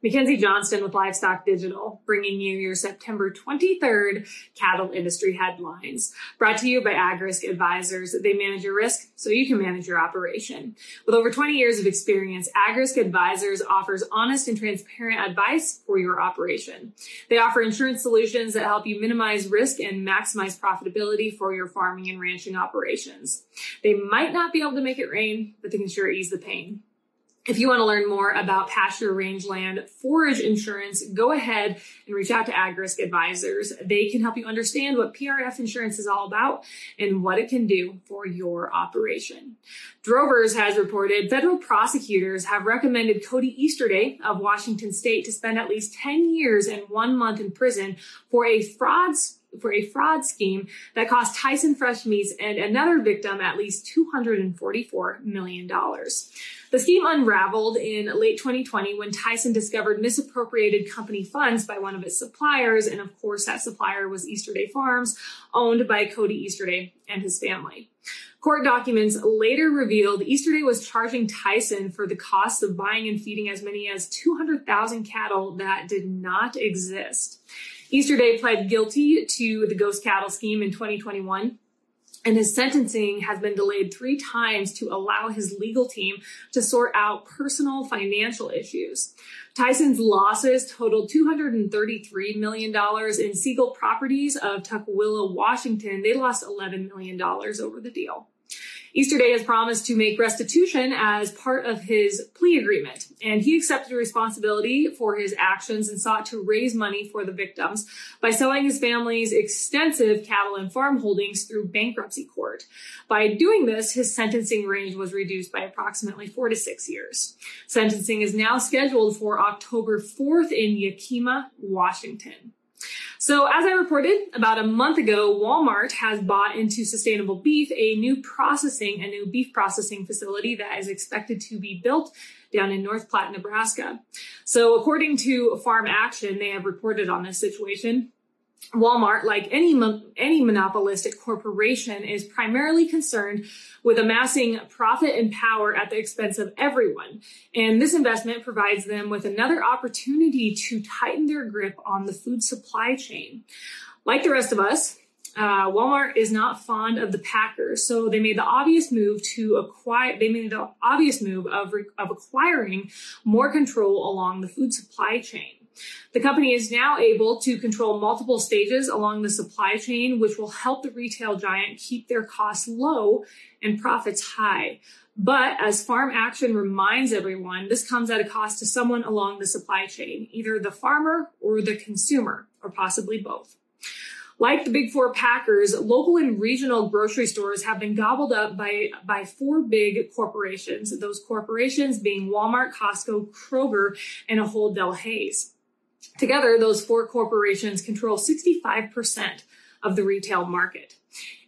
Mackenzie Johnston with Livestock Digital, bringing you your September 23rd cattle industry headlines. Brought to you by AgRisk Advisors. They manage your risk so you can manage your operation. With over 20 years of experience, AgRisk Advisors offers honest and transparent advice for your operation. They offer insurance solutions that help you minimize risk and maximize profitability for your farming and ranching operations. They might not be able to make it rain, but they can sure ease the pain. If you want to learn more about pasture rangeland forage insurance, go ahead and reach out to AgRisk Advisors. They can help you understand what PRF insurance is all about and what it can do for your operation. Drovers has reported federal prosecutors have recommended Cody Easterday of Washington State to spend at least 10 years and one month in prison for a fraud for a fraud scheme that cost Tyson Fresh Meats and another victim at least $244 million. The scheme unraveled in late 2020 when Tyson discovered misappropriated company funds by one of its suppliers. And of course, that supplier was Easterday Farms, owned by Cody Easterday and his family. Court documents later revealed Easterday was charging Tyson for the cost of buying and feeding as many as 200,000 cattle that did not exist. Easterday pled guilty to the ghost cattle scheme in 2021 and his sentencing has been delayed three times to allow his legal team to sort out personal financial issues. Tyson's losses totaled $233 million in Segale Properties of Tukwila, Washington. They lost $11 million over the deal. Easterday has promised to make restitution as part of his plea agreement, and he accepted responsibility for his actions and sought to raise money for the victims by selling his family's extensive cattle and farm holdings through bankruptcy court. By doing this, his sentencing range was reduced by approximately four to six years. Sentencing is now scheduled for October 4th in Yakima, Washington. So, as I reported about a month ago, Walmart has bought into Sustainable Beef a new processing, a new beef processing facility that is expected to be built down in North Platte, Nebraska. So, according to Farm Action, they have reported on this situation. Walmart, like any any monopolistic corporation, is primarily concerned with amassing profit and power at the expense of everyone. And this investment provides them with another opportunity to tighten their grip on the food supply chain. Like the rest of us, uh, Walmart is not fond of the Packers, so they made the obvious move to acquire. They made the obvious move of of acquiring more control along the food supply chain. The company is now able to control multiple stages along the supply chain, which will help the retail giant keep their costs low and profits high. But as Farm Action reminds everyone, this comes at a cost to someone along the supply chain, either the farmer or the consumer, or possibly both. Like the big four packers, local and regional grocery stores have been gobbled up by, by four big corporations, those corporations being Walmart, Costco, Kroger, and Ahold Delhaize. Together, those four corporations control 65% of the retail market.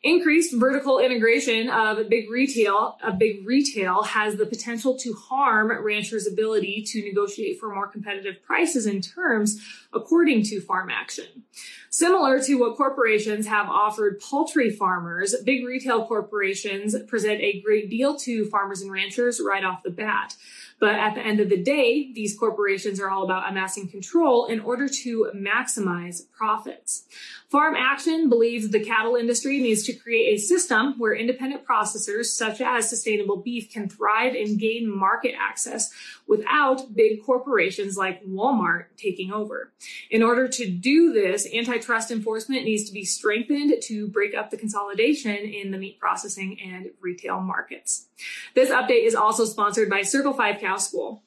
Increased vertical integration of big retail, a big retail has the potential to harm ranchers' ability to negotiate for more competitive prices and terms, according to Farm Action. Similar to what corporations have offered poultry farmers, big retail corporations present a great deal to farmers and ranchers right off the bat. But at the end of the day, these corporations are all about amassing control in order to maximize profits. Farm Action believes the cattle industry needs to create a system where independent processors, such as sustainable beef, can thrive and gain market access without big corporations like Walmart taking over. In order to do this, antitrust enforcement needs to be strengthened to break up the consolidation in the meat processing and retail markets. This update is also sponsored by Circle 5 Cow School.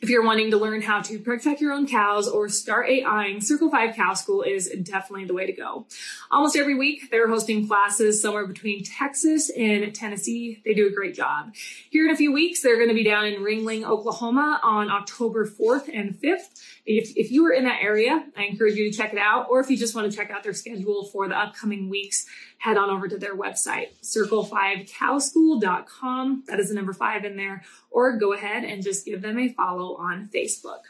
If you're wanting to learn how to protect your own cows or start AIing, Circle 5 Cow School is definitely the way to go. Almost every week, they're hosting classes somewhere between Texas and Tennessee. They do a great job. Here in a few weeks, they're going to be down in Ringling, Oklahoma on October 4th and 5th. If, if you are in that area, I encourage you to check it out. Or if you just want to check out their schedule for the upcoming weeks, head on over to their website, circle5cowschool.com. That is the number five in there. Or go ahead and just give them a follow on Facebook.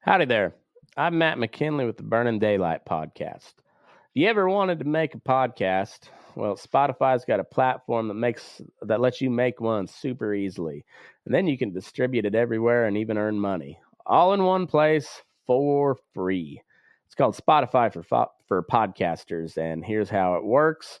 Howdy there. I'm Matt McKinley with the Burning Daylight podcast. If you ever wanted to make a podcast, well, Spotify's got a platform that makes that lets you make one super easily. And then you can distribute it everywhere and even earn money all in one place for free. It's called Spotify for for podcasters, and here's how it works.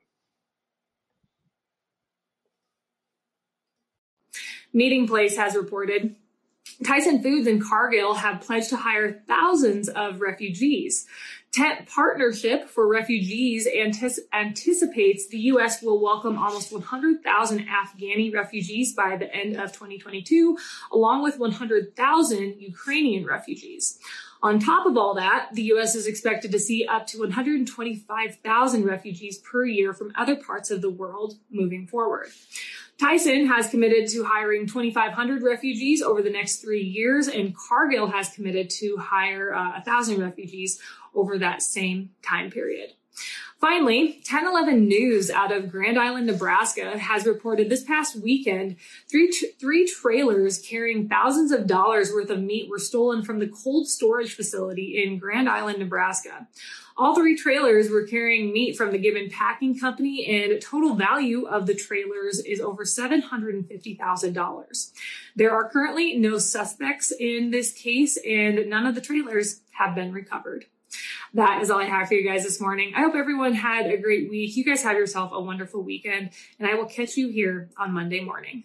Meatingplace has reported Tyson Foods and Cargill have pledged to hire thousands of refugees. Tent Partnership for Refugees antis- anticipates the U.S. will welcome almost 100,000 Afghani refugees by the end of 2022, along with 100,000 Ukrainian refugees. On top of all that, the U.S. is expected to see up to 125,000 refugees per year from other parts of the world moving forward. Tyson has committed to hiring 2,500 refugees over the next three years, and Cargill has committed to hire uh, 1,000 refugees over that same time period. Finally, 1011 News out of Grand Island, Nebraska has reported this past weekend three, three trailers carrying thousands of dollars worth of meat were stolen from the cold storage facility in Grand Island, Nebraska. All three trailers were carrying meat from the Gibbon Packing Company, and total value of the trailers is over $750,000. There are currently no suspects in this case, and none of the trailers have been recovered that is all I have for you guys this morning. I hope everyone had a great week. You guys have yourself a wonderful weekend, and I will catch you here on Monday morning.